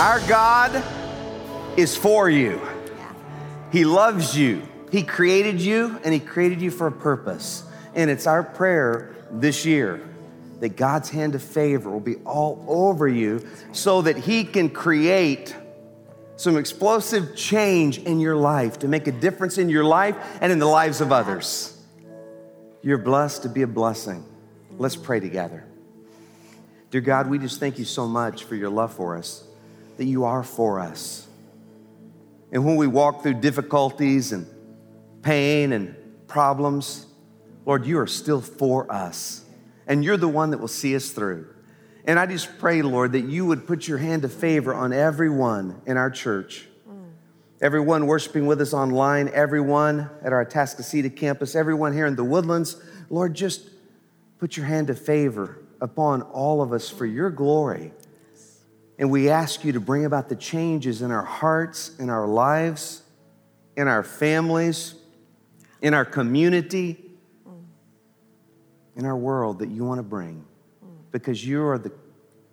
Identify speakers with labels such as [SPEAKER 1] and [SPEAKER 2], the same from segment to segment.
[SPEAKER 1] Our God is for you. He loves you. He created you and He created you for a purpose. And it's our prayer this year that God's hand of favor will be all over you so that He can create some explosive change in your life to make a difference in your life and in the lives of others. You're blessed to be a blessing. Let's pray together. Dear God, we just thank you so much for your love for us, that you are for us. And when we walk through difficulties and pain and problems, Lord, you are still for us. And you're the one that will see us through. And I just pray, Lord, that you would put your hand of favor on everyone in our church. Everyone worshiping with us online, everyone at our Atascocita campus, everyone here in the woodlands. Lord, just put your hand of favor upon all of us for your glory. And we ask you to bring about the changes in our hearts, in our lives, in our families, in our community, in our world that you want to bring. Because you are the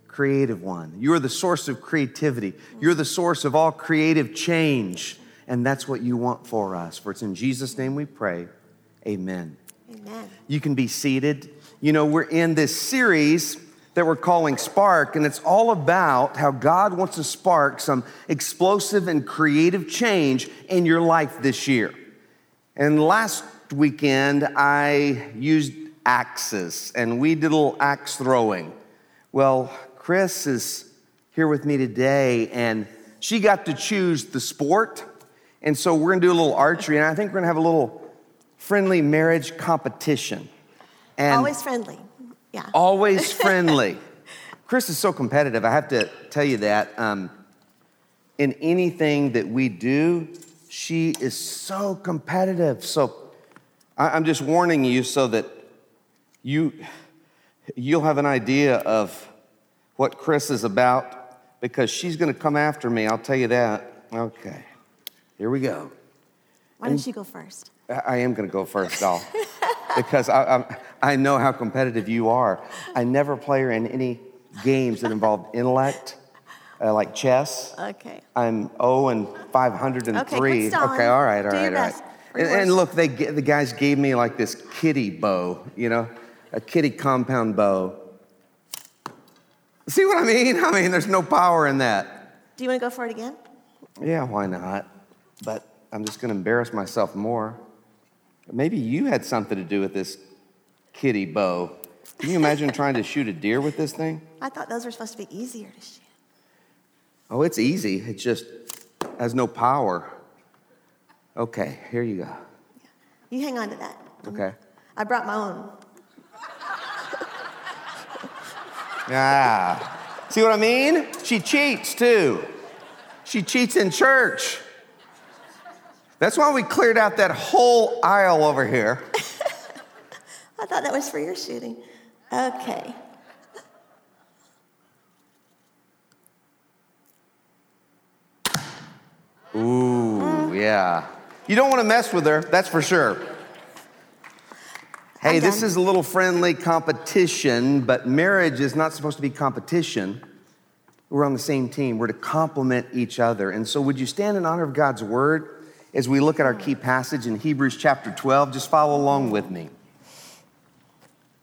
[SPEAKER 1] creative one. You are the source of creativity. You're the source of all creative change. And that's what you want for us. For it's in Jesus' name we pray. Amen.
[SPEAKER 2] Amen.
[SPEAKER 1] You can be seated. You know, we're in this series that we're calling Spark, and it's all about how God wants to spark some explosive and creative change in your life this year. And last weekend, I used axes, and we did a little axe throwing. Well, Chris is here with me today, and she got to choose the sport. And so we're gonna do a little archery, and I think we're gonna have a little friendly marriage competition. And
[SPEAKER 2] Always friendly. Yeah.
[SPEAKER 1] always friendly. Chris is so competitive. I have to tell you that. Um, in anything that we do, she is so competitive. So I, I'm just warning you so that you you'll have an idea of what Chris is about because she's going to come after me. I'll tell you that. Okay, here we go.
[SPEAKER 2] Why don't you go first?
[SPEAKER 1] I am going to go first, doll, because I, I, I know how competitive you are. I never play her in any games that involve intellect, uh, like chess.
[SPEAKER 2] Okay.
[SPEAKER 1] I'm 0 and 503.
[SPEAKER 2] Okay, quit stalling.
[SPEAKER 1] Okay, all right, all
[SPEAKER 2] Do your
[SPEAKER 1] right, all right.
[SPEAKER 2] best.
[SPEAKER 1] And, and look, they, g- the guys gave me like this kitty bow, you know, a kitty compound bow. See what I mean? I mean, there's no power in that.
[SPEAKER 2] Do you want to go for it again?
[SPEAKER 1] Yeah, why not? But I'm just going to embarrass myself more. Maybe you had something to do with this kitty bow. Can you imagine trying to shoot a deer with this thing?
[SPEAKER 2] I thought those were supposed to be easier to shoot.
[SPEAKER 1] Oh, it's easy. It just has no power. Okay, here you go.
[SPEAKER 2] You hang on to that.
[SPEAKER 1] Okay.
[SPEAKER 2] I brought my own.
[SPEAKER 1] Ah. See what I mean? She cheats too. She cheats in church. That's why we cleared out that whole aisle over here.
[SPEAKER 2] I thought that was for your shooting. Okay.
[SPEAKER 1] Ooh, yeah. You don't want to mess with her, that's for sure. Hey, this is a little friendly competition, but marriage is not supposed to be competition. We're on the same team. We're to complement each other. And so, would you stand in honor of God's word as we look at our key passage in Hebrews chapter 12? Just follow along with me.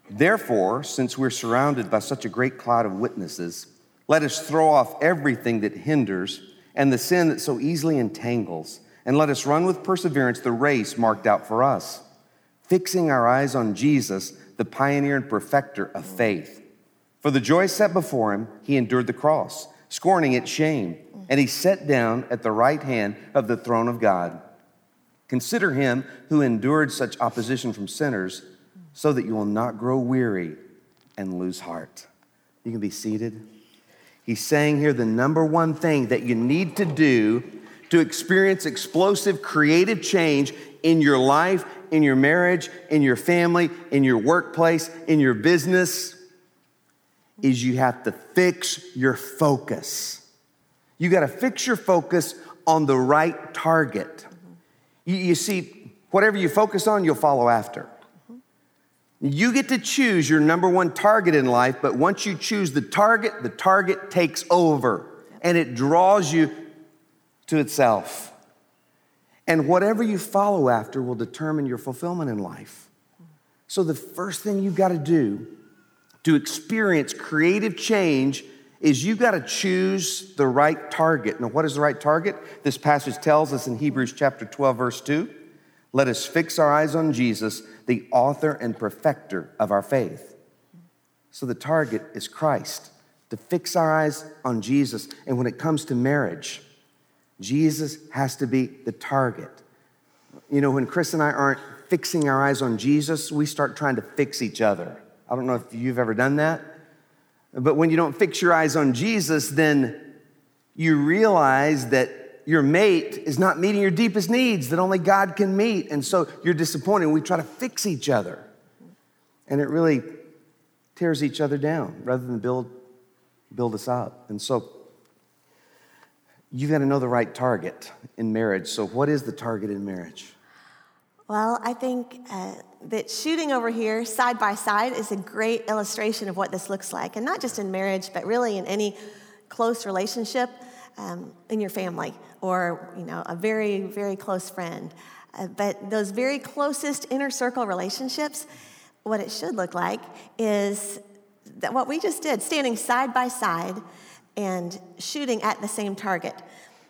[SPEAKER 1] Therefore, since we're surrounded by such a great cloud of witnesses, let us throw off everything that hinders and the sin that so easily entangles, and let us run with perseverance the race marked out for us, fixing our eyes on Jesus, the pioneer and perfecter of faith. For the joy set before him, he endured the cross, scorning its shame, and he sat down at the right hand of the throne of God. Consider him who endured such opposition from sinners, so that you will not grow weary and lose heart. You can be seated. He's saying here the number one thing that you need to do to experience explosive creative change in your life, in your marriage, in your family, in your workplace, in your business is you have to fix your focus. You got to fix your focus on the right target. You, you see, whatever you focus on, you'll follow after. You get to choose your number one target in life, but once you choose the target, the target takes over and it draws you to itself. And whatever you follow after will determine your fulfillment in life. So, the first thing you've got to do to experience creative change is you've got to choose the right target. Now, what is the right target? This passage tells us in Hebrews chapter 12, verse 2 let us fix our eyes on Jesus, the author and perfecter of our faith. So, the target is Christ, to fix our eyes on Jesus. And when it comes to marriage, Jesus has to be the target. You know, when Chris and I aren't fixing our eyes on Jesus, we start trying to fix each other. I don't know if you've ever done that, but when you don't fix your eyes on Jesus, then you realize that your mate is not meeting your deepest needs that only God can meet. And so you're disappointed. We try to fix each other. And it really tears each other down rather than build, build us up. And so you've got to know the right target in marriage. So, what is the target in marriage?
[SPEAKER 2] Well, I think uh, that shooting over here side by side is a great illustration of what this looks like, and not just in marriage, but really in any close relationship um, in your family or you know a very very close friend. Uh, but those very closest inner circle relationships, what it should look like is that what we just did, standing side by side and shooting at the same target.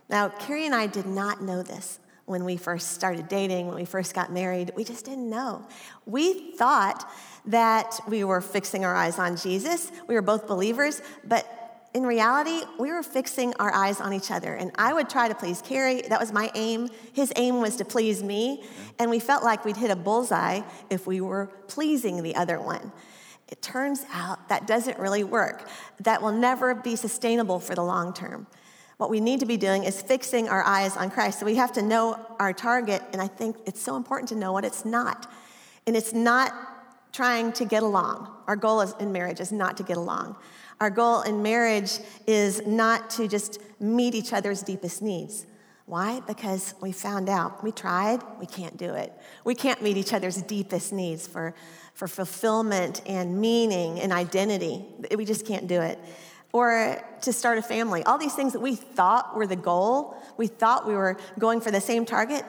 [SPEAKER 2] Now, Kerry and I did not know this when we first started dating, when we first got married. We just didn't know. We thought that we were fixing our eyes on Jesus. We were both believers, but in reality, we were fixing our eyes on each other. And I would try to please Kerry. That was my aim. His aim was to please me. And we felt like we'd hit a bullseye if we were pleasing the other one. It turns out that doesn't really work. That will never be sustainable for the long term. What we need to be doing is fixing our eyes on Christ. So we have to know our target, and I think it's so important to know what it's not. And it's not trying to get along. Our goal is, in marriage is not to get along. Our goal in marriage is not to just meet each other's deepest needs. Why? Because we found out, we tried, we can't do it. We can't meet each other's deepest needs for, for fulfillment and meaning and identity. We just can't do it or to start a family. All these things that we thought were the goal, we thought we were going for the same target.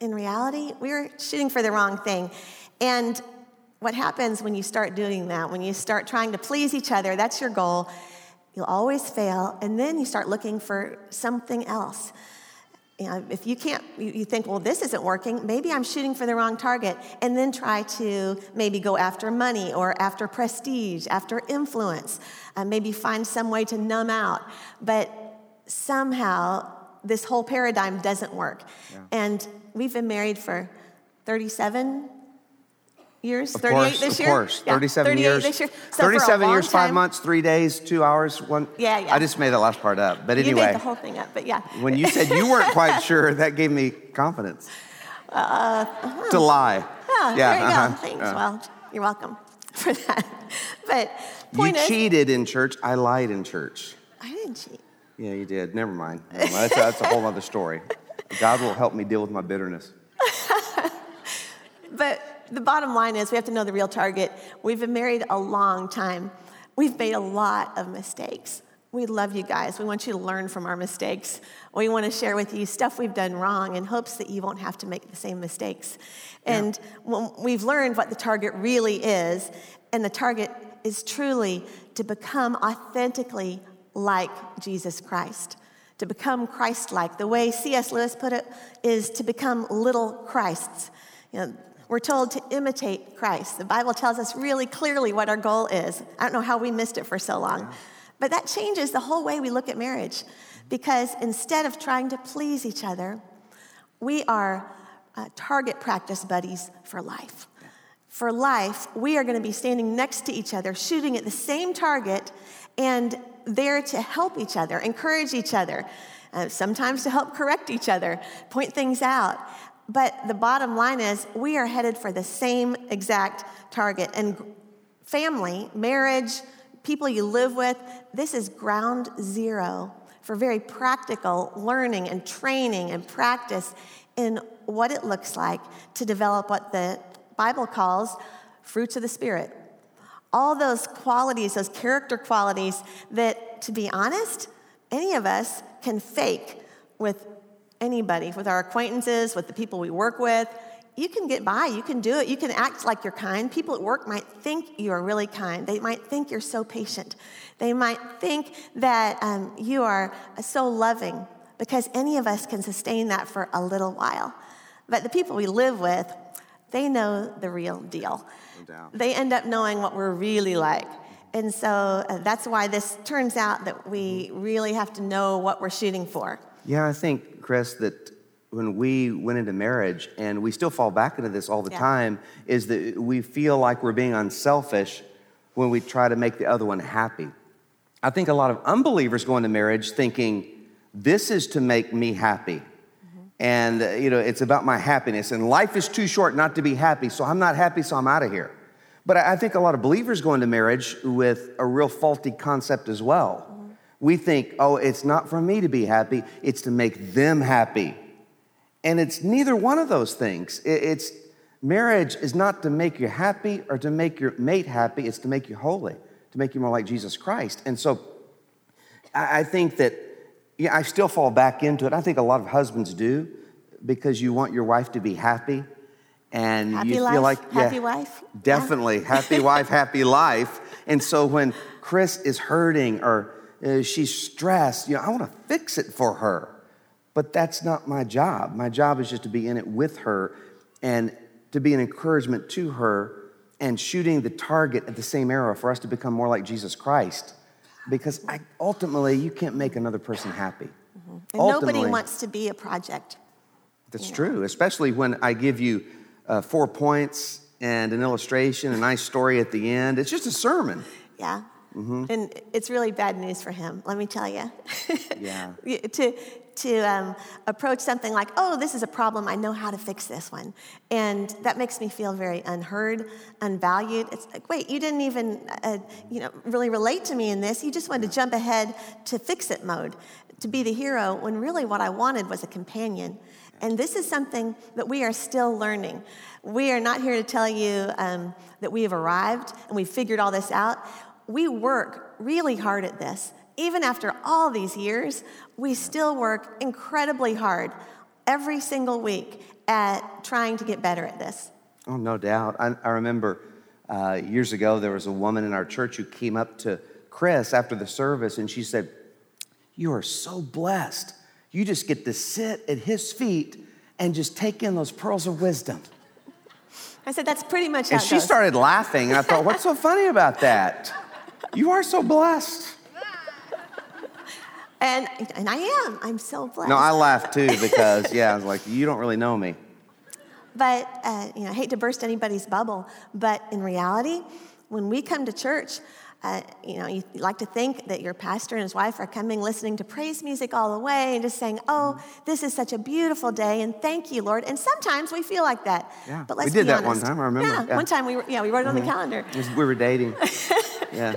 [SPEAKER 2] In reality, we were shooting for the wrong thing. And what happens when you start doing that, when you start trying to please each other, that's your goal, you'll always fail. And then you start looking for something else you know, if you can't, you think, well, this isn't working, maybe I'm shooting for the wrong target, and then try to maybe go after money or after prestige, after influence, uh, maybe find some way to numb out. But somehow, this whole paradigm doesn't work. Yeah. And we've been married for 37 years,
[SPEAKER 1] of
[SPEAKER 2] 38
[SPEAKER 1] course,
[SPEAKER 2] this
[SPEAKER 1] of
[SPEAKER 2] year.
[SPEAKER 1] course, yeah, 37 years.
[SPEAKER 2] This year. So
[SPEAKER 1] 37 years,
[SPEAKER 2] time,
[SPEAKER 1] five months, three days, two hours, one.
[SPEAKER 2] Yeah, yeah.
[SPEAKER 1] I just made that last part up, but anyway.
[SPEAKER 2] you made the whole thing up, but yeah.
[SPEAKER 1] when you said you weren't quite sure, that gave me confidence. Uh, uh-huh. To lie.
[SPEAKER 2] Yeah, yeah there you uh-huh. go. Thanks. Uh, well, you're welcome for that. But
[SPEAKER 1] you
[SPEAKER 2] is,
[SPEAKER 1] cheated in church. I lied in church.
[SPEAKER 2] I didn't cheat.
[SPEAKER 1] Yeah, you did. Never mind. Never mind. That's, that's a whole other story. God will help me deal with my bitterness.
[SPEAKER 2] but the bottom line is we have to know the real target. We've been married a long time. We've made a lot of mistakes. We love you guys. We want you to learn from our mistakes. We want to share with you stuff we've done wrong in hopes that you won't have to make the same mistakes. And yeah. we've learned what the target really is, and the target is truly to become authentically like Jesus Christ, to become Christ like. The way C.S. Lewis put it is to become little Christs. You know, we're told to imitate Christ. The Bible tells us really clearly what our goal is. I don't know how we missed it for so long. But that changes the whole way we look at marriage because instead of trying to please each other, we are uh, target practice buddies for life. For life, we are going to be standing next to each other, shooting at the same target, and there to help each other, encourage each other, uh, sometimes to help correct each other, point things out. But the bottom line is, we are headed for the same exact target. And family, marriage, people you live with, this is ground zero for very practical learning and training and practice in what it looks like to develop what the Bible calls fruits of the Spirit. All those qualities, those character qualities that, to be honest, any of us can fake with anybody, with our acquaintances, with the people we work with. You can get by, you can do it, you can act like you're kind. People at work might think you are really kind, they might think you're so patient, they might think that um, you are so loving, because any of us can sustain that for a little while. But the people we live with, they know the real deal. No they end up knowing what we're really like. And so uh, that's why this turns out that we really have to know what we're shooting for.
[SPEAKER 1] Yeah, I think, Chris, that when we went into marriage, and we still fall back into this all the yeah. time, is that we feel like we're being unselfish when we try to make the other one happy. I think a lot of unbelievers go into marriage thinking, this is to make me happy. Mm-hmm. And, uh, you know, it's about my happiness. And life is too short not to be happy, so I'm not happy, so I'm out of here. But I think a lot of believers go into marriage with a real faulty concept as well. We think, oh, it's not for me to be happy, it's to make them happy. And it's neither one of those things. It's marriage is not to make you happy or to make your mate happy, it's to make you holy, to make you more like Jesus Christ. And so I think that, yeah, I still fall back into it. I think a lot of husbands do because you want your wife to be happy and
[SPEAKER 2] happy
[SPEAKER 1] you feel
[SPEAKER 2] life,
[SPEAKER 1] like
[SPEAKER 2] yeah, happy wife
[SPEAKER 1] definitely
[SPEAKER 2] yeah.
[SPEAKER 1] happy wife happy life and so when chris is hurting or uh, she's stressed you know i want to fix it for her but that's not my job my job is just to be in it with her and to be an encouragement to her and shooting the target at the same arrow for us to become more like jesus christ because I, ultimately you can't make another person happy
[SPEAKER 2] mm-hmm. and nobody wants to be a project
[SPEAKER 1] that's true especially when i give you uh, four points and an illustration, a nice story at the end. It's just a sermon.
[SPEAKER 2] Yeah. Mm-hmm. And it's really bad news for him, let me tell you.
[SPEAKER 1] yeah.
[SPEAKER 2] to to um, approach something like, oh, this is a problem, I know how to fix this one. And that makes me feel very unheard, unvalued. It's like, wait, you didn't even, uh, you know, really relate to me in this. You just wanted to jump ahead to fix it mode, to be the hero, when really what I wanted was a companion. And this is something that we are still learning. We are not here to tell you um, that we have arrived and we've figured all this out. We work really hard at this. Even after all these years, we still work incredibly hard every single week at trying to get better at this.
[SPEAKER 1] Oh, no doubt. I, I remember uh, years ago, there was a woman in our church who came up to Chris after the service and she said, You are so blessed you just get to sit at his feet and just take in those pearls of wisdom.
[SPEAKER 2] I said, that's pretty much it.
[SPEAKER 1] And she
[SPEAKER 2] goes.
[SPEAKER 1] started laughing, and I thought, what's so funny about that? You are so blessed.
[SPEAKER 2] And, and I am. I'm so blessed.
[SPEAKER 1] No, I laugh too because, yeah, I was like, you don't really know me.
[SPEAKER 2] But, uh, you know, I hate to burst anybody's bubble, but in reality, when we come to church, uh, you know, you like to think that your pastor and his wife are coming listening to praise music all the way and just saying, Oh, this is such a beautiful day, and thank you, Lord. And sometimes we feel like that.
[SPEAKER 1] Yeah.
[SPEAKER 2] But let's
[SPEAKER 1] we did
[SPEAKER 2] be
[SPEAKER 1] that
[SPEAKER 2] honest.
[SPEAKER 1] one time, I remember.
[SPEAKER 2] Yeah, yeah. one time we, were, yeah, we wrote it on mm-hmm. the calendar.
[SPEAKER 1] We were dating. yeah.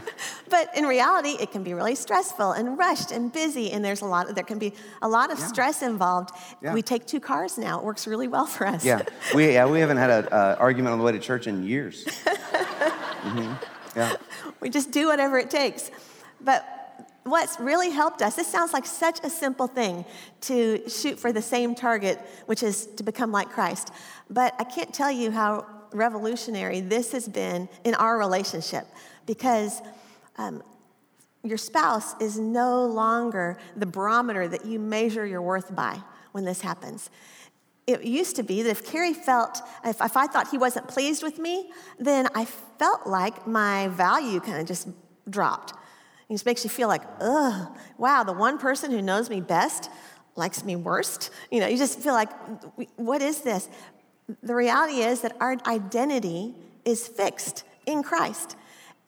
[SPEAKER 2] But in reality, it can be really stressful and rushed and busy, and there's a lot. There can be a lot of yeah. stress involved. Yeah. We take two cars now; it works really well for us.
[SPEAKER 1] Yeah, we yeah we haven't had an uh, argument on the way to church in years. mm-hmm.
[SPEAKER 2] We just do whatever it takes. But what's really helped us, this sounds like such a simple thing to shoot for the same target, which is to become like Christ. But I can't tell you how revolutionary this has been in our relationship because um, your spouse is no longer the barometer that you measure your worth by when this happens it used to be that if Kerry felt, if, if I thought he wasn't pleased with me, then I felt like my value kind of just dropped. It just makes you feel like, ugh, wow, the one person who knows me best likes me worst. You know, you just feel like, what is this? The reality is that our identity is fixed in Christ.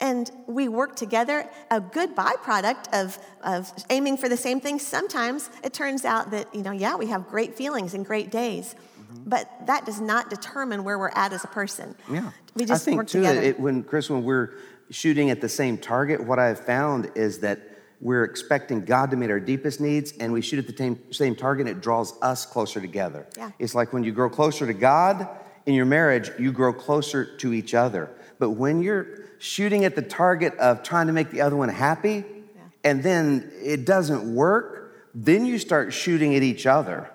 [SPEAKER 2] And we work together, a good byproduct of, of aiming for the same thing. Sometimes it turns out that, you know, yeah, we have great feelings and great days, mm-hmm. but that does not determine where we're at as a person.
[SPEAKER 1] Yeah.
[SPEAKER 2] We just
[SPEAKER 1] I think,
[SPEAKER 2] work
[SPEAKER 1] too,
[SPEAKER 2] together.
[SPEAKER 1] It, when, Chris, when we're shooting at the same target, what I've found is that we're expecting God to meet our deepest needs, and we shoot at the same, same target, and it draws us closer together.
[SPEAKER 2] Yeah.
[SPEAKER 1] It's like when you grow closer to God in your marriage, you grow closer to each other. But when you're shooting at the target of trying to make the other one happy, yeah. and then it doesn't work, then you start shooting at each other,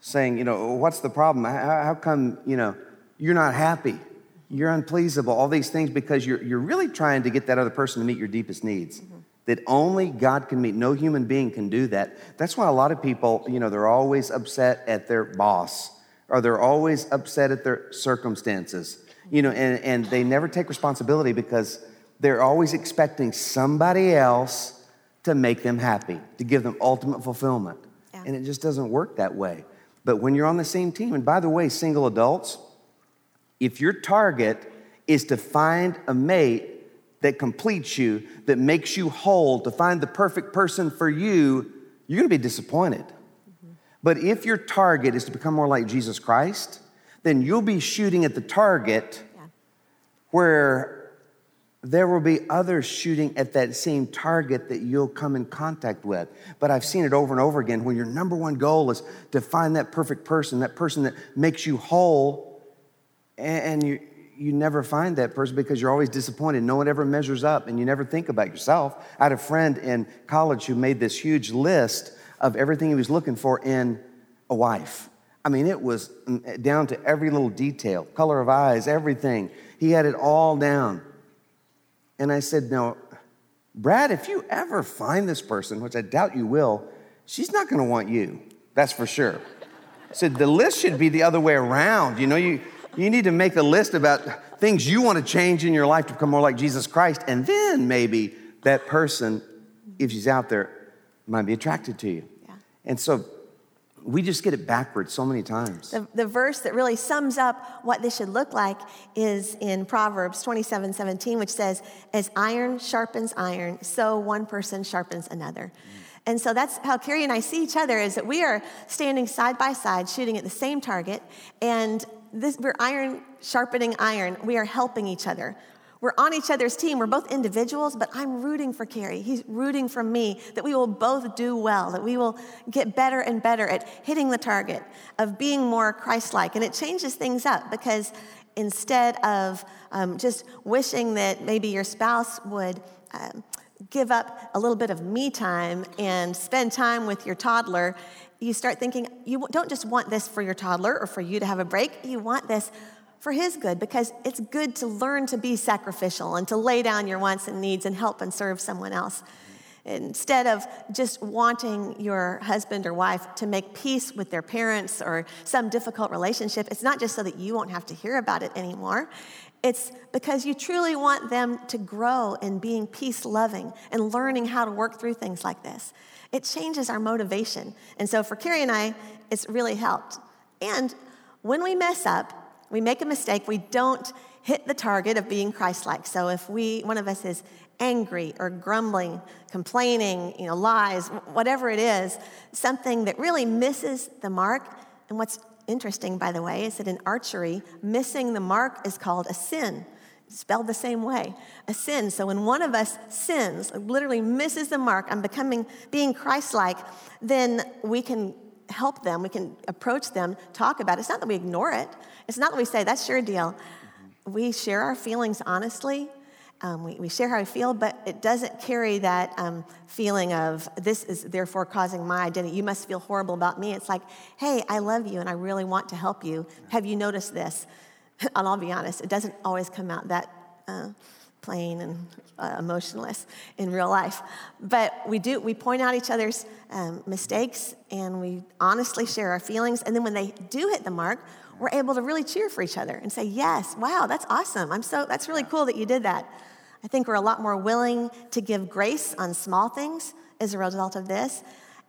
[SPEAKER 1] saying, you know, what's the problem? How, how come, you know, you're not happy? You're unpleasable, all these things because you're, you're really trying to get that other person to meet your deepest needs. Mm-hmm. That only God can meet. No human being can do that. That's why a lot of people, you know, they're always upset at their boss or they're always upset at their circumstances, you know, and, and they never take responsibility because they're always expecting somebody else to make them happy, to give them ultimate fulfillment. Yeah. And it just doesn't work that way. But when you're on the same team, and by the way, single adults, if your target is to find a mate that completes you, that makes you whole, to find the perfect person for you, you're gonna be disappointed. Mm-hmm. But if your target is to become more like Jesus Christ, then you'll be shooting at the target yeah. where there will be others shooting at that same target that you'll come in contact with. But I've seen it over and over again when your number one goal is to find that perfect person, that person that makes you whole, and you, you never find that person because you're always disappointed. No one ever measures up, and you never think about yourself. I had a friend in college who made this huge list of everything he was looking for in a wife. I mean, it was mm, down to every little detail color of eyes, everything. He had it all down. And I said, Now, Brad, if you ever find this person, which I doubt you will, she's not gonna want you. That's for sure. I said, The list should be the other way around. You know, you, you need to make a list about things you wanna change in your life to become more like Jesus Christ, and then maybe that person, if she's out there, might be attracted to you. Yeah. And so we just get it backwards so many times.
[SPEAKER 2] The, the, verse that really sums up what this should look like is in Proverbs 27 17, which says, As iron sharpens iron, so one person sharpens another. Mm. And so that's how Kerry and I see each other is that we are standing side by side, shooting at the same target, and this, we're iron sharpening iron. We are helping each other. We're on each other's team. We're both individuals, but I'm rooting for Kerry. He's rooting for me that we will both do well, that we will get better and better at hitting the target, of being more Christ like. And it changes things up because instead of um, just wishing that maybe your spouse would. Um, give up a little bit of me time and spend time with your toddler, you start thinking you don't just want this for your toddler or for you to have a break, you want this for His good because it's good to learn to be sacrificial and to lay down your wants and needs and help and serve someone else. Instead of just wanting your husband or wife to make peace with their parents or some difficult relationship, it's not just so that you won't have to hear about it anymore. It's because you truly want them to grow in being peace loving and learning how to work through things like this. It changes our motivation. And so for Kerry and I, it's really helped. And when we mess up, we make a mistake, we don't hit the target of being Christ-like. So if we one of us is angry or grumbling, complaining, you know, lies, whatever it is, something that really misses the mark. And what's interesting, by the way, is that in archery, missing the mark is called a sin. spelled the same way, a sin. So when one of us sins, literally misses the mark on becoming being Christ-like, then we can help them, we can approach them, talk about it. It's not that we ignore it, it's not that we say, that's your deal. Mm-hmm. We share our feelings honestly. Um, we, we, share how we feel, but it doesn't carry that um, feeling of this is therefore causing my identity. You must feel horrible about me. It's like, hey, I love you and I really want to help you. Have you noticed this? and I'll be honest, it doesn't always come out that uh, plain and uh, emotionless in real life. But we do, we point out each other's um, mistakes and we honestly share our feelings. And then when they do hit the mark, we're able to really cheer for each other and say, Yes, wow, that's awesome. I'm so, that's really cool that you did that. I think we're a lot more willing to give grace on small things as a result of this.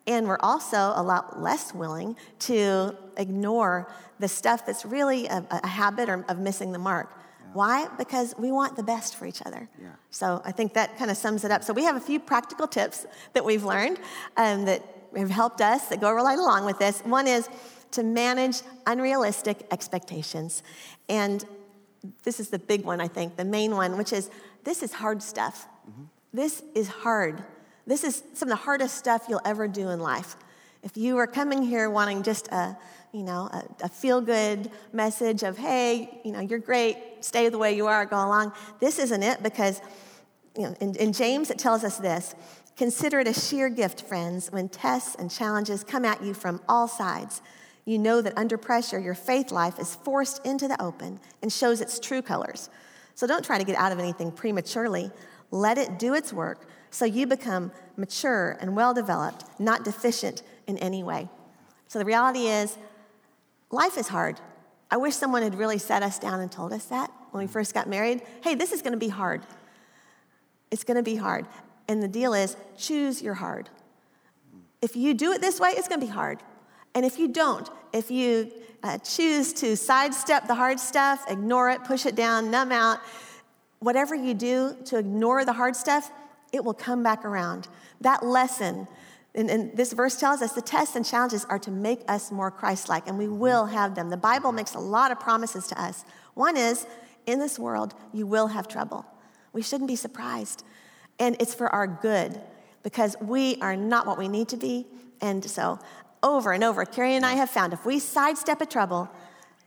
[SPEAKER 2] And we're also a lot less willing to ignore the stuff that's really a, a habit or, of missing the mark. Why? Because we want the best for each other. Yeah. So I think that kind of sums it up. So we have a few practical tips that we've learned um, that have helped us that go right along with this. One is to manage unrealistic expectations. And this is the big one, I think, the main one, which is this is hard stuff. Mm-hmm. This is hard. This is some of the hardest stuff you'll ever do in life. If you are coming here wanting just a, you know, a, a feel-good message of, hey, you know, you're great, stay the way you are, go along, this isn't it because, you know, in, in James it tells us this, Consider it a sheer gift, friends, when tests and challenges come at you from all sides. You know that under pressure, your faith life is forced into the open and shows its true colors. So don't try to get out of anything prematurely. Let it do its work so you become mature and well developed, not deficient in any way. So the reality is, life is hard. I wish someone had really sat us down and told us that when we first got married. Hey, this is going to be hard. It's going to be hard. And the deal is choose your hard. If you do it this way, it's going to be hard. And if you don't, if you uh, choose to sidestep the hard stuff, ignore it, push it down, numb out, whatever you do to ignore the hard stuff, it will come back around. That lesson, and, and this verse tells us the tests and challenges are to make us more Christ like, and we mm-hmm. will have them. The Bible makes a lot of promises to us. One is, in this world, you will have trouble. We shouldn't be surprised and it's for our good because we are not what we need to be. And so, over and over, Kerry and I have found if we sidestep a trouble,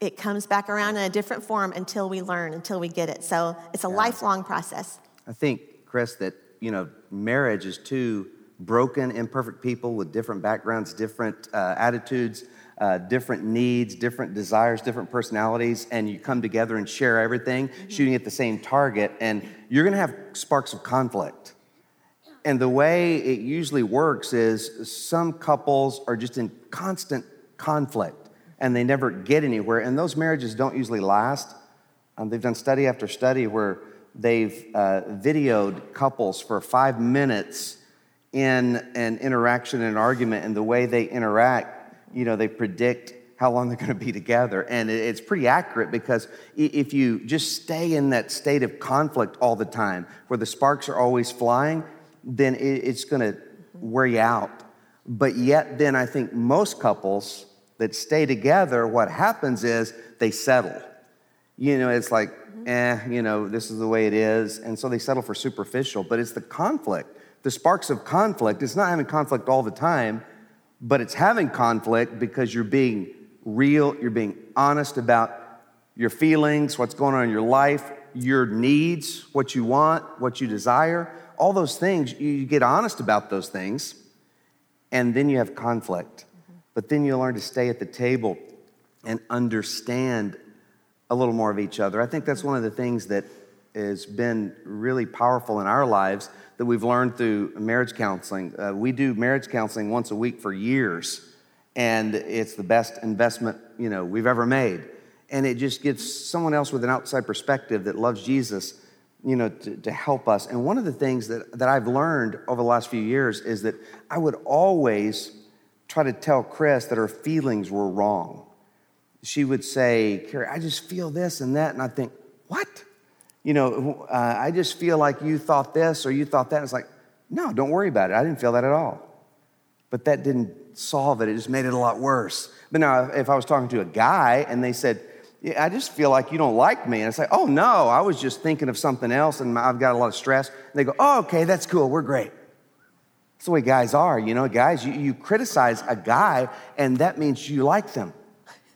[SPEAKER 2] it comes back around in a different form until we learn, until we get it. So, it's a yeah. lifelong process.
[SPEAKER 1] I think, Chris, that, you know, marriage is two broken, imperfect people with different backgrounds, different uh, attitudes, uh, different needs, different desires, different personalities, and you come together and share everything, mm-hmm. shooting at the same target, and you're gonna have sparks of conflict. And the way it usually works is some couples are just in constant conflict and they never get anywhere, and those marriages don't usually last. Um, they've done study after study where they've uh, videoed couples for five minutes in an interaction, an argument, and the way they interact you know, they predict how long they're going to be together. And it's pretty accurate because if you just stay in that state of conflict all the time, where the sparks are always flying, then it's going to wear you out. But yet, then I think most couples that stay together, what happens is they settle. You know, it's like, eh, you know, this is the way it is. And so they settle for superficial, but it's the conflict, the sparks of conflict. It's not having conflict all the time but it's having conflict because you're being real, you're being honest about your feelings, what's going on in your life, your needs, what you want, what you desire, all those things. You get honest about those things, and then you have conflict. Mm-hmm. But then you learn to stay at the table and understand a little more of each other. I think that's one of the things that has been really powerful in our lives that we've learned through marriage counseling. Uh, we do marriage counseling once a week for years, and it's the best investment you know we've ever made. And it just gives someone else with an outside perspective that loves Jesus, you know, to, to help us. And one of the things that, that I've learned over the last few years is that I would always try to tell Chris that her feelings were wrong. She would say, Kerry, I just feel this and that. And I think, what? You know, uh, I just feel like you thought this or you thought that. It's like, no, don't worry about it. I didn't feel that at all. But that didn't solve it, it just made it a lot worse. But now, if I was talking to a guy and they said, yeah, I just feel like you don't like me. And I say, oh, no, I was just thinking of something else and I've got a lot of stress. And they go, oh, okay, that's cool. We're great. That's the way guys are. You know, guys, you, you criticize a guy and that means you like them.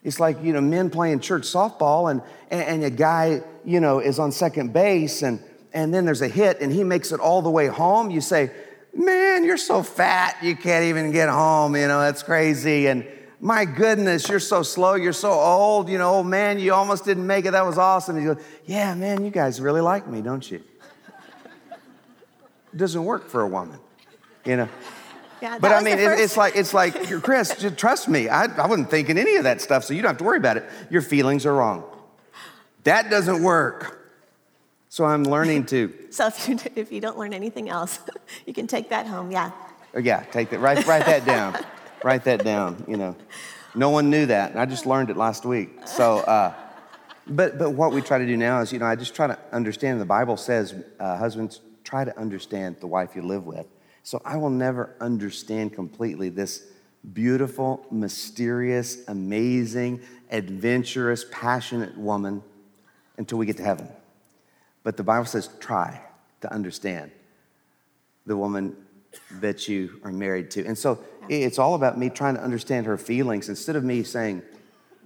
[SPEAKER 1] It's like, you know, men playing church softball and, and, a guy, you know, is on second base and, and then there's a hit and he makes it all the way home. You say, man, you're so fat, you can't even get home, you know, that's crazy. And my goodness, you're so slow, you're so old, you know, oh man, you almost didn't make it, that was awesome. And yeah, man, you guys really like me, don't you? it doesn't work for a woman, you know.
[SPEAKER 2] Yeah,
[SPEAKER 1] but I mean, it, it's like it's like Chris. Just trust me. I, I wasn't thinking any of that stuff, so you don't have to worry about it. Your feelings are wrong. That doesn't work. So I'm learning to.
[SPEAKER 2] so if you if you don't learn anything else, you can take that home. Yeah.
[SPEAKER 1] Oh, yeah, take that. Write write that down. write that down. You know, no one knew that, and I just learned it last week. So. Uh, but, but what we try to do now is, you know, I just try to understand. The Bible says, uh, husbands, try to understand the wife you live with. So I will never understand completely this beautiful, mysterious, amazing, adventurous, passionate woman until we get to heaven. But the Bible says, try to understand the woman that you are married to. And so it's all about me trying to understand her feelings instead of me saying,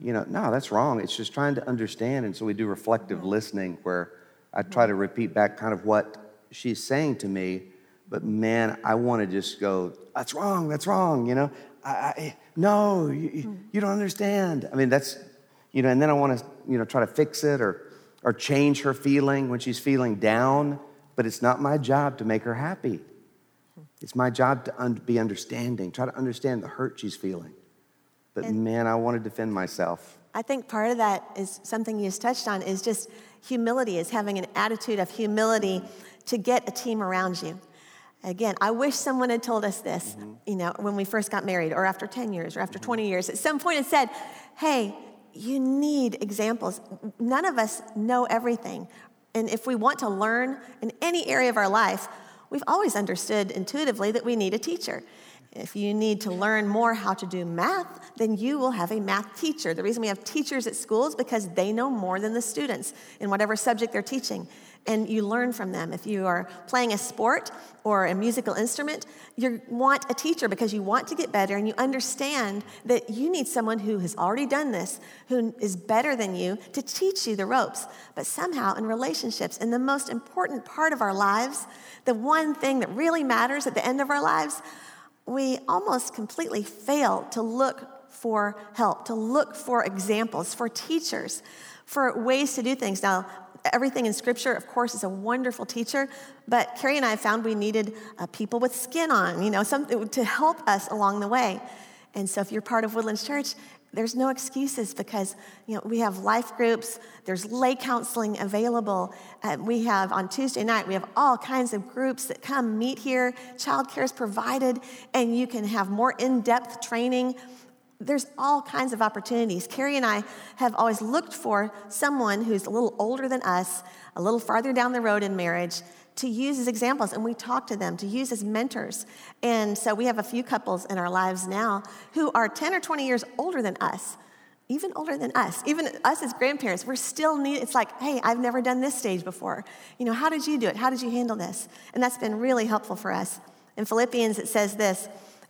[SPEAKER 1] you know, no, that's wrong. It's just trying to understand. And so we do reflective mm-hmm. listening where I try to repeat back kind of what she's saying to me But man, I want to just go, that's wrong, that's wrong, you know? I, I eh, no, you, you don't understand. I mean, that's, you know, and then I want to, you know, try to fix it or, or change her feeling when she's feeling down, but it's not my job to make her happy. It's my job to un- be understanding, try to understand the hurt she's feeling. But and man, I want to defend myself.
[SPEAKER 2] I think part of that is something you just touched on is just humility, is having an attitude of humility to get a team around you. Again, I wish someone had told us this, mm-hmm. you know, when we first got married, or after 10 years, or after mm-hmm. 20 years. At some point, it said, hey, you need examples. None of us know everything. And if we want to learn in any area of our life, we've always understood intuitively that we need a teacher. If you need to learn more how to do math, then you will have a math teacher. The reason we have teachers at schools because they know more than the students in whatever subject they're teaching. And you learn from them. If you are playing a sport or a musical instrument, you want a teacher because you want to get better and you understand that you need someone who has already done this, who is better than you to teach you the ropes. But somehow in relationships, in the most important part of our lives, the one thing that really matters at the end of our lives, we almost completely fail to look for help, to look for examples, for teachers, for ways to do things. Now, everything in Scripture, of course, is a wonderful teacher, but Kerry and I found we needed uh, people with skin on, you know, something to help us along the way. And so, if you're part of Woodlands Church, there's no excuses because you know we have life groups there's lay counseling available uh, we have on tuesday night we have all kinds of groups that come meet here childcare is provided and you can have more in-depth training there's all kinds of opportunities. Kerry and i have always looked for someone who's a little older than us a little farther down the road in marriage to use as examples and we talk to them to use as mentors. And so we have a few couples in our lives now who are 10 or 20 years older than us even older than us. Even us as grandparents we're still need it's like hey i've never done this stage before. You know how did you do it? How did you handle this? And that's been really helpful for us. In philippians it says this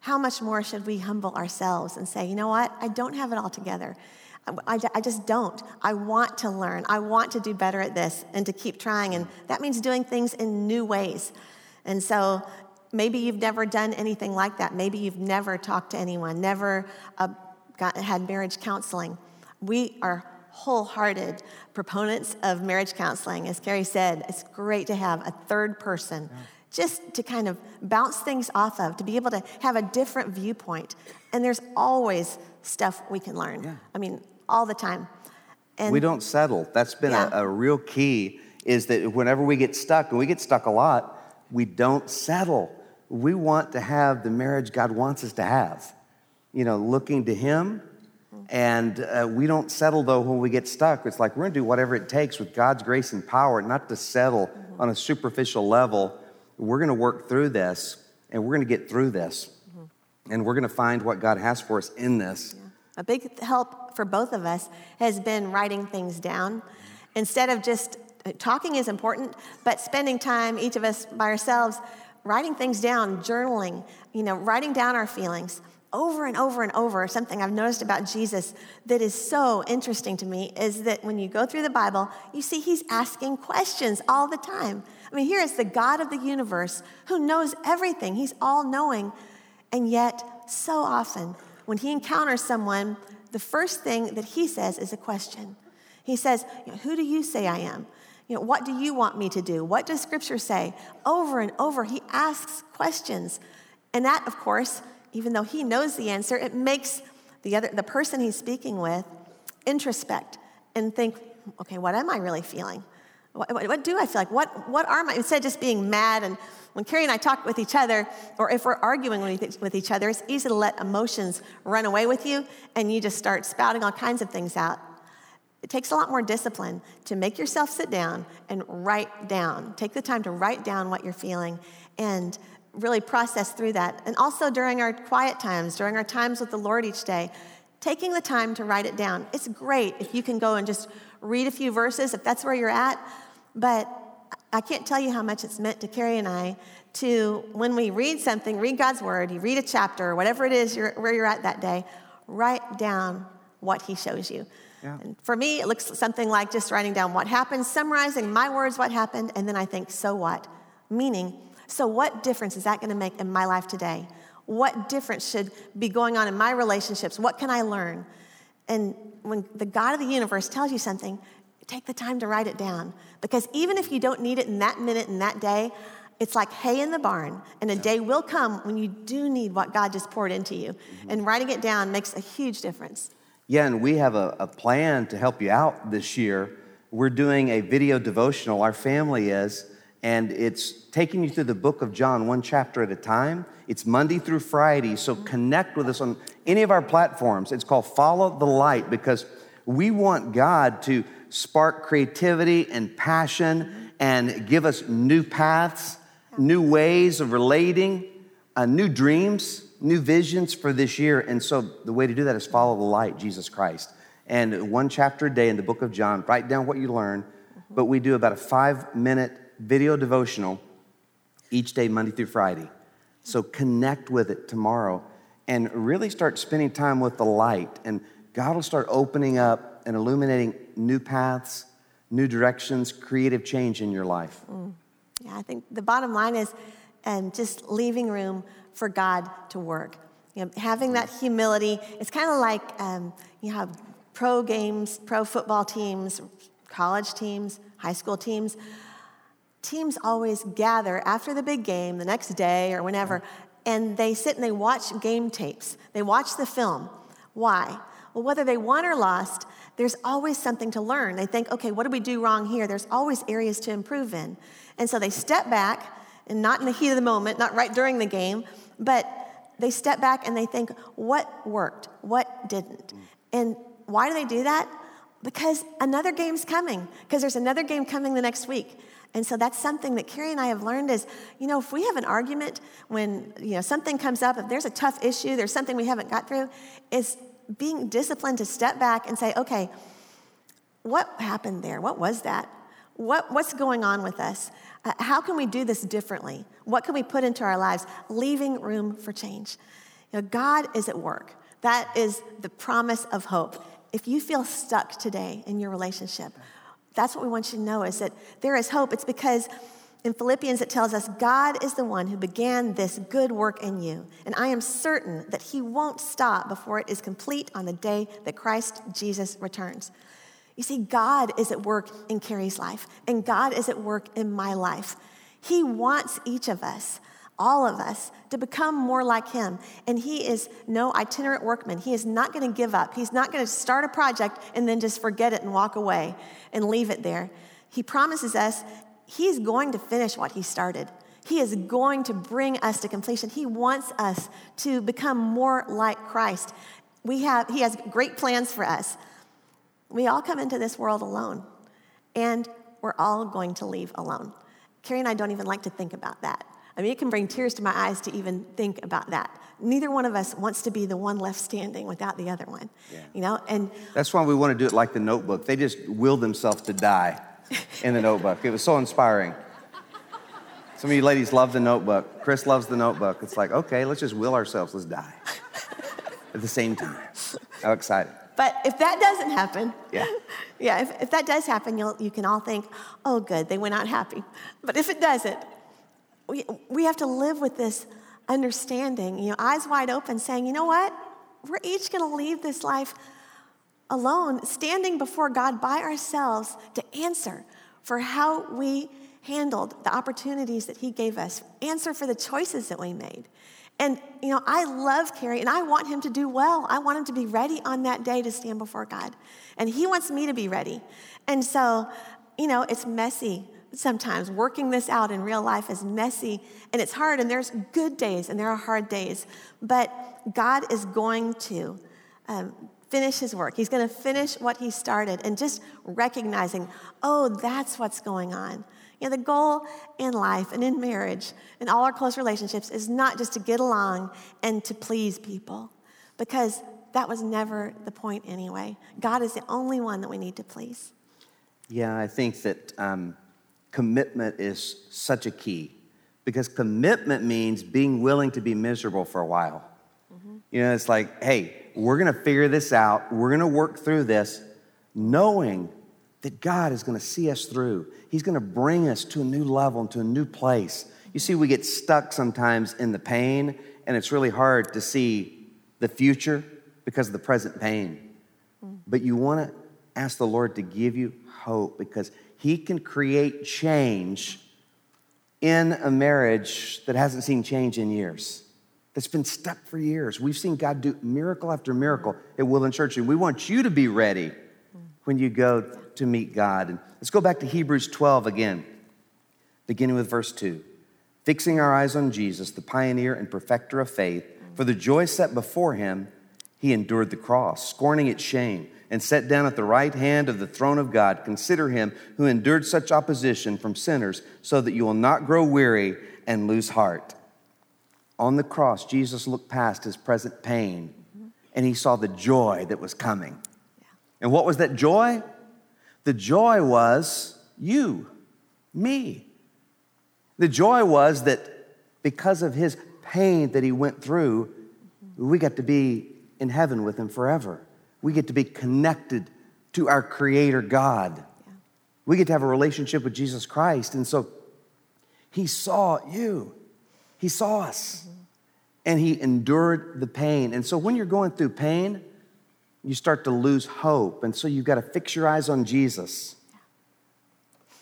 [SPEAKER 2] how much more should we humble ourselves and say, you know what? I don't have it all together. I, I, just don't. I want to learn. I want to do better at this and to keep trying. And that means doing things in new ways. And so maybe you've never done anything like that. Maybe you've never talked to anyone, never uh, got, had marriage counseling. We are wholehearted proponents of marriage counseling. As Kerry said, it's great to have a third person. Yeah. Just to kind of bounce things off of, to be able to have a different viewpoint. And there's always stuff we can learn. Yeah. I mean, all the time.
[SPEAKER 1] And we don't settle. That's been yeah. a, a real key, is that whenever we get stuck, and we get stuck a lot, we don't settle. We want to have the marriage God wants us to have, you know, looking to Him. And uh, we don't settle though when we get stuck. It's like we're gonna do whatever it takes with God's grace and power, not to settle mm-hmm. on a superficial level. We're gonna work through this and we're gonna get through this. Mm-hmm. And we're gonna find what God has for us in this. Yeah.
[SPEAKER 2] A big help for both of us has been writing things down. Instead of just talking is important, but spending time, each of us by ourselves, writing things down, journaling, you know, writing down our feelings over and over and over. Something I've noticed about Jesus that is so interesting to me is that when you go through the Bible, you see he's asking questions all the time. I mean, here is the God of the universe who knows everything, he's all knowing. And yet, so often, when he encounters someone, the first thing that he says is a question. He says, Who do you say I am? You know, what do you want me to do? What does scripture say? Over and over, he asks questions. And that, of course, even though he knows the answer, it makes the other the person he's speaking with introspect and think, okay, what am I really feeling? What, what, do I feel like? What, what are my, instead of just being mad and when Kerry and I talk with each other, or if we're arguing with each other, it's easy to let emotions run away with you and you just start spouting all kinds of things out. It takes a lot more discipline to make yourself sit down and write down. Take the time to write down what you're feeling and really process through that. And also during our quiet times, during our times with the Lord each day, taking the time to write it down. It's great if you can go and just read a few verses, if that's where you're at. But I can't tell you how much it's meant to Kerry and I to, when we read something, read God's word, you read a chapter, whatever it is you're, where you're at that day, write down what He shows you. Yeah. And for me, it looks something like just writing down what happened, summarizing my words, what happened, and then I think, so what? Meaning, so what difference is that going to make in my life today? What difference should be going on in my relationships? What can I learn? And when the God of the universe tells you something, take the time to write it down. Because even if you don't need it in that minute, in that day, it's like hay in the barn, and a day will come when you do need what God just poured into you. Mm-hmm. And writing it down makes a huge difference.
[SPEAKER 1] Yeah, and we have a, a, plan to help you out this year. We're doing a video devotional, our family is, and it's taking you through the book of John one chapter at a time. It's Monday through Friday, so connect with us on any of our platforms. It's called Follow the Light because we want God to spark creativity and passion and give us new paths, new ways of relating, uh, new dreams new visions for this year. And so the way to do that is follow the light, Jesus Christ. And one chapter a day in the book of John, write down what you learn. But we do about a five minute video devotional each day, Monday through Friday. So connect with it tomorrow and really start spending time with the light. And God will start opening up and illuminating new paths, new directions, creative change in your life. Mm.
[SPEAKER 2] Yeah, I think the bottom line is and just leaving room for God to work. You know, having that humility, it's kind of like um, you have pro games, pro football teams, college teams, high school teams. Teams always gather after the big game, the next day or whenever, and they sit and they watch game tapes. They watch the film. Why? Well, whether they won or lost, there's always something to learn. They think, okay, what did we do wrong here? There's always areas to improve in. And so they step back and not in the heat of the moment, not right during the game, but they step back and they think, what worked? What didn't? And why do they do that? Because another game's coming, because there's another game coming the next week. And so that's something that Kerry and I have learned is, you know, if we have an argument when, you know, something comes up, if there's a tough issue, there's something we haven't got through, is being disciplined to step back and say, okay, what happened there? What was that? What, what's going on with us? Uh, how can we do this differently? What can we put into our lives? Leaving room for change. You know, God is at work. That is the promise of hope. If you feel stuck today in your relationship, that's what we want you to know is that there is hope. It's because in Philippians it tells us God is the one who began this good work in you. And I am certain that he won't stop before it is complete on the day that Christ Jesus returns. You see, God is at work in Kerry's life, and God is at work in my life. He wants each of us, all of us, to become more like Him. And He is no itinerant workman. He is not going to give up. He's not going to start a project and then just forget it and walk away and leave it there. He promises us He's going to finish what He started. He is going to bring us to completion. He wants us to become more like Christ. We have, he has great plans for us. We all come into this world alone, and we're all going to leave alone. Kerry and I don't even like to think about that. I mean, it can bring tears to my eyes to even think about that. Neither one of us wants to be the one left standing without the other one. Yeah. You know, and
[SPEAKER 1] that's why we want to do it like the notebook. They just willed themselves to die in the notebook. It was so inspiring. Some of you ladies love the notebook. Chris loves the notebook. It's like, okay, let's just will ourselves, let's die at the same time. How exciting.
[SPEAKER 2] But if that doesn't happen, yeah, yeah if, if that does happen, you'll, you can all think, oh, good, they went out happy. But if it doesn't, we, we have to live with this understanding, you know, eyes wide open, saying, you know what? We're each going to leave this life alone, standing before God by ourselves to answer for how we handled the opportunities that He gave us, answer for the choices that we made. And, you know, I love Kerry and I want him to do well. I want him to be ready on that day to stand before God. And he wants me to be ready. And so, you know, it's messy sometimes. Working this out in real life is messy and it's hard. And there's good days and there are hard days. But God is going to um, finish his work. He's going to finish what he started and just recognizing, oh, that's what's going on. You know, the goal in life and in marriage and all our close relationships is not just to get along and to please people, because that was never the point anyway. God is the only one that we need to please.
[SPEAKER 1] Yeah, I think that um, commitment is such a key because commitment means being willing to be miserable for a while. Mm-hmm. You know, it's like, hey, we're gonna figure this out, we're gonna work through this, knowing that God is gonna see us through. He's gonna bring us to a new level and to a new place. You see, we get stuck sometimes in the pain, and it's really hard to see the future because of the present pain. Mm. But you wanna ask the Lord to give you hope because He can create change in a marriage that hasn't seen change in years, that's been stuck for years. We've seen God do miracle after miracle at Woodland Church, and we want you to be ready when you go to meet God. And let's go back to Hebrews 12 again, beginning with verse 2. Fixing our eyes on Jesus, the pioneer and perfecter of faith, for the joy set before him, he endured the cross, scorning its shame and sat down at the right hand of the throne of God. Consider him who endured such opposition from sinners, so that you will not grow weary and lose heart. On the cross, Jesus looked past his present pain and he saw the joy that was coming. Yeah. And what was that joy? The joy was you, me. The joy was that because of his pain that he went through, we got to be in heaven with him forever. We get to be connected to our Creator God. Yeah. We get to have a relationship with Jesus Christ. And so He saw you, He saw us, mm-hmm. and He endured the pain. And so when you're going through pain, you start to lose hope. And so you've got to fix your eyes on Jesus.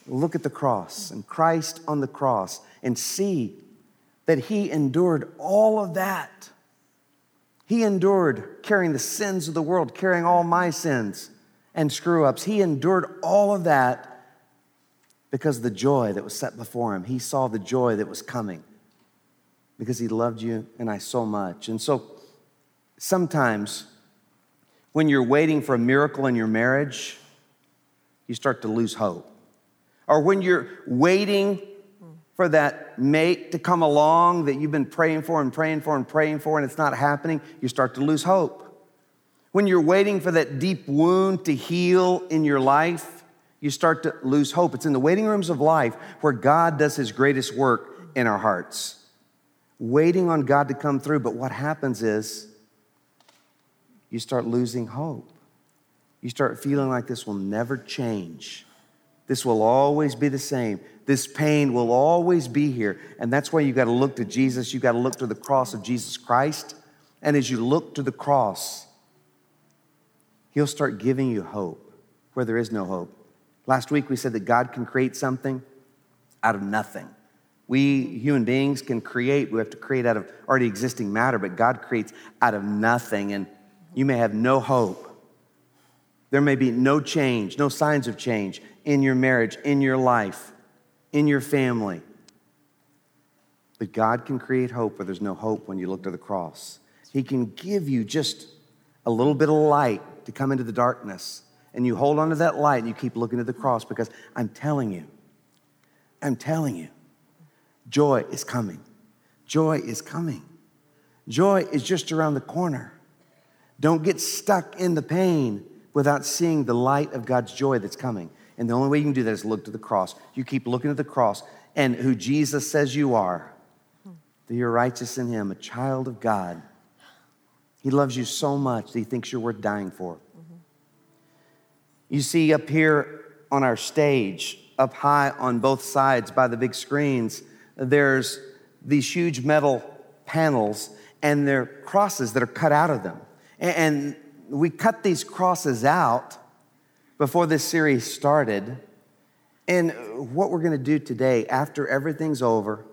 [SPEAKER 1] Look at the cross and Christ on the cross and see that He endured all of that he endured carrying the sins of the world, carrying all my sins and screw ups. He endured all of that because of the joy that was set before him. He saw the joy that was coming because he loved you and I so much. And so sometimes when you're waiting for a miracle in your marriage, you start to lose hope. Or when you're waiting for that mate to come along that you've been praying for and praying for and praying for, and it's not happening, you start to lose hope. When you're waiting for that deep wound to heal in your life, you start to lose hope. It's in the waiting rooms of life where God does his greatest work in our hearts. Waiting on God to come through, but what happens is you start losing hope. You start feeling like this will never change. This will always be the same. This pain will always be here. And that's why you got to look to Jesus. You got to look to the cross of Jesus Christ. And as you look to the cross, He'll start giving you hope where there is no hope. Last week we said that God can create something out of nothing. We human beings can create, we have to create out of already existing matter, but God creates out of nothing. And you may have no hope. There may be no change, no signs of change in your marriage, in your life in your family. But God can create hope where there's no hope when you look to the cross. He can give you just a little bit of light to come into the darkness. And you hold on to that light and you keep looking at the cross because I'm telling you, I'm telling you, joy is coming. Joy is coming. Joy is just around the corner. Don't get stuck in the pain without seeing the light of God's joy that's coming. And the only way you can do that is look to the cross. You keep looking at the cross and who Jesus says you are, that you're righteous in Him, a child of God. He loves you so much that He thinks you're worth dying for. Mm-hmm. You see, up here on our stage, up high on both sides by the big screens, there's these huge metal panels and they're crosses that are cut out of them. And we cut these crosses out before this series started. And what we're going to do today, after everything's over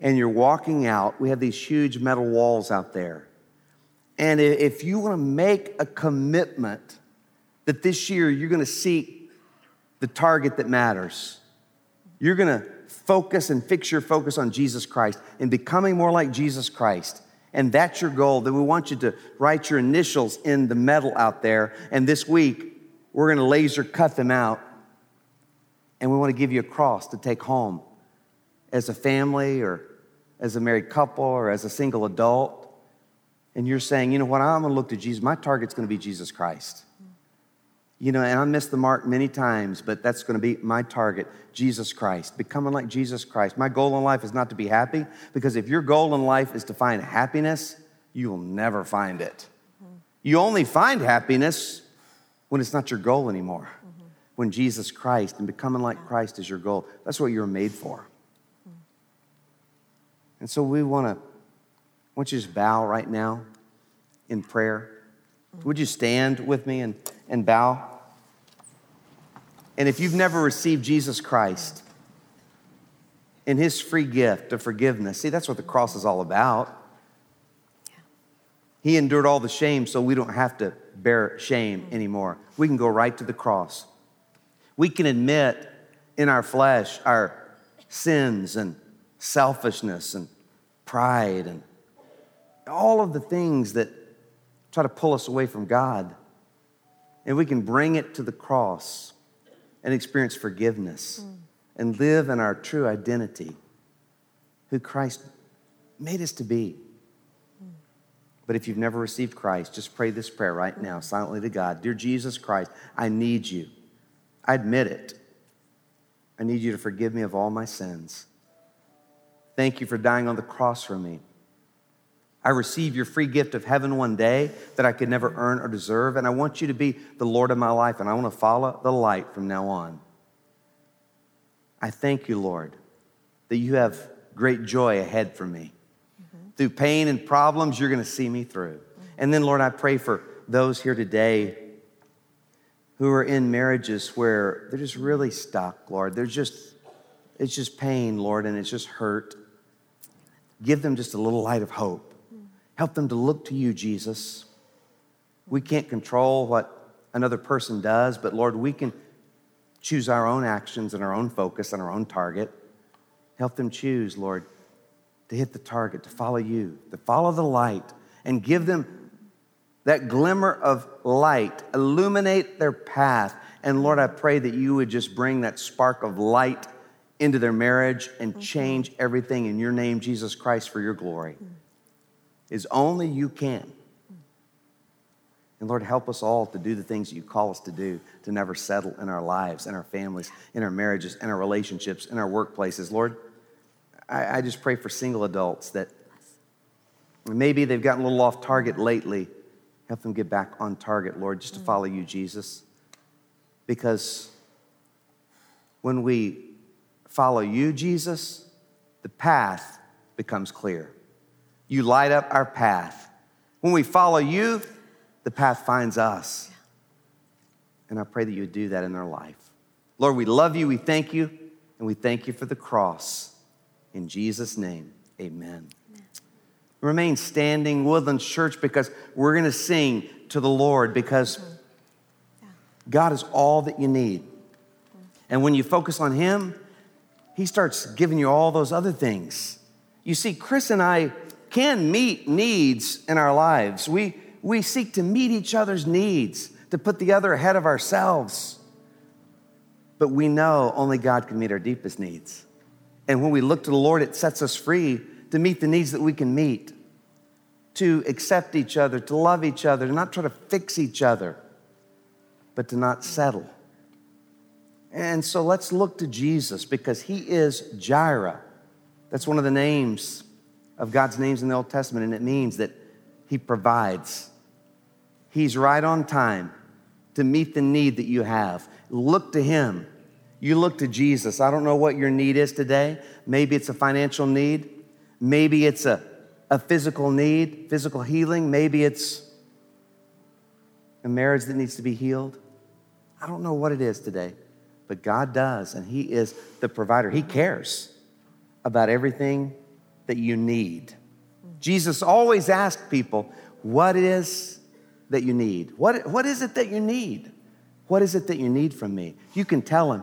[SPEAKER 1] and you're walking out, we have these huge metal walls out there. And if you want to make a commitment that this year you're going to seek the target that matters, you're going to focus and fix your focus on Jesus Christ and becoming more like Jesus Christ and that's your goal, then we want you to write your initials in the metal out there. And this week, we're going to laser cut them out. And we want to give you a cross to take home as a family or as a married couple or as a single adult. And you're saying, you know what, I'm going to look to Jesus. My target's going to be Jesus Christ. You know, and I missed the mark many times, but that's going to be my target Jesus Christ, becoming like Jesus Christ. My goal in life is not to be happy, because if your goal in life is to find happiness, you will never find it. You only find happiness when it's not your goal anymore, mm-hmm. when Jesus Christ and becoming like Christ is your goal. That's what you're made for. Mm-hmm. And so we want to, I want you to just bow right now in prayer. Would you stand with me and, and bow? And if you've never received Jesus Christ in his free gift of forgiveness, see, that's what the cross is all about. He endured all the shame so we don't have to bear shame anymore. We can go right to the cross. We can admit in our flesh our sins and selfishness and pride and all of the things that try to pull us away from God. And we can bring it to the cross and experience forgiveness mm. and live in our true identity, who Christ made us to be. But if you've never received Christ, just pray this prayer right now, silently to God Dear Jesus Christ, I need you. I admit it. I need you to forgive me of all my sins. Thank you for dying on the cross for me. I receive your free gift of heaven one day that I could never earn or deserve. And I want you to be the Lord of my life, and I want to follow the light from now on. I thank you, Lord, that you have great joy ahead for me. Through pain and problems, you're going to see me through. And then, Lord, I pray for those here today who are in marriages where they're just really stuck, Lord. They're just, it's just pain, Lord, and it's just hurt. Give them just a little light of hope. Help them to look to you, Jesus. We can't control what another person does, but Lord, we can choose our own actions and our own focus and our own target. Help them choose, Lord, to hit the target, to follow you, to follow the light, and give them that glimmer of light, illuminate their path. And Lord, I pray that you would just bring that spark of light into their marriage and mm-hmm. change everything in your name, Jesus Christ, for your glory is only you can. And Lord, help us all to do the things that you call us to do, to never settle in our lives, in our families, in our marriages, in our relationships, in our workplaces. Lord, I, I just pray for single adults that maybe they've gotten a little off target lately. Help them get back on target, Lord, just to mm. follow you, Jesus. Because when we follow you, Jesus, the path becomes clear. You light up our path. When we follow you, the path finds us. And I pray that you would do that in their life. Lord, we love you, we thank you, and we thank you for the cross. In Jesus' name, amen. amen. Remain standing, Woodlands Church, because we're going to sing to the Lord because. God is all that you need. And when you focus on Him, He starts giving you all those other things. You see, Chris and I can meet needs in our lives. We, we seek to meet each other's needs, to put the other ahead of ourselves. But we know only God can meet our deepest needs. And when we look to the Lord, it sets us free to meet the needs that we can meet, to accept each other, to love each other, to not try to fix each other, but to not settle. And so let's look to Jesus because he is Jireh. That's one of the names of God's names in the Old Testament, and it means that He provides. He's right on time to meet the need that you have. Look to Him. You look to Jesus. I don't know what your need is today. Maybe it's a financial need. Maybe it's a, a physical need, physical healing. Maybe it's a marriage that needs to be healed. I don't know what it is today, but God does, and He is the provider. He cares about everything that you need. Jesus always asked people, What is that you need? What, what is it that you need? What is it that you need from me? You can tell him,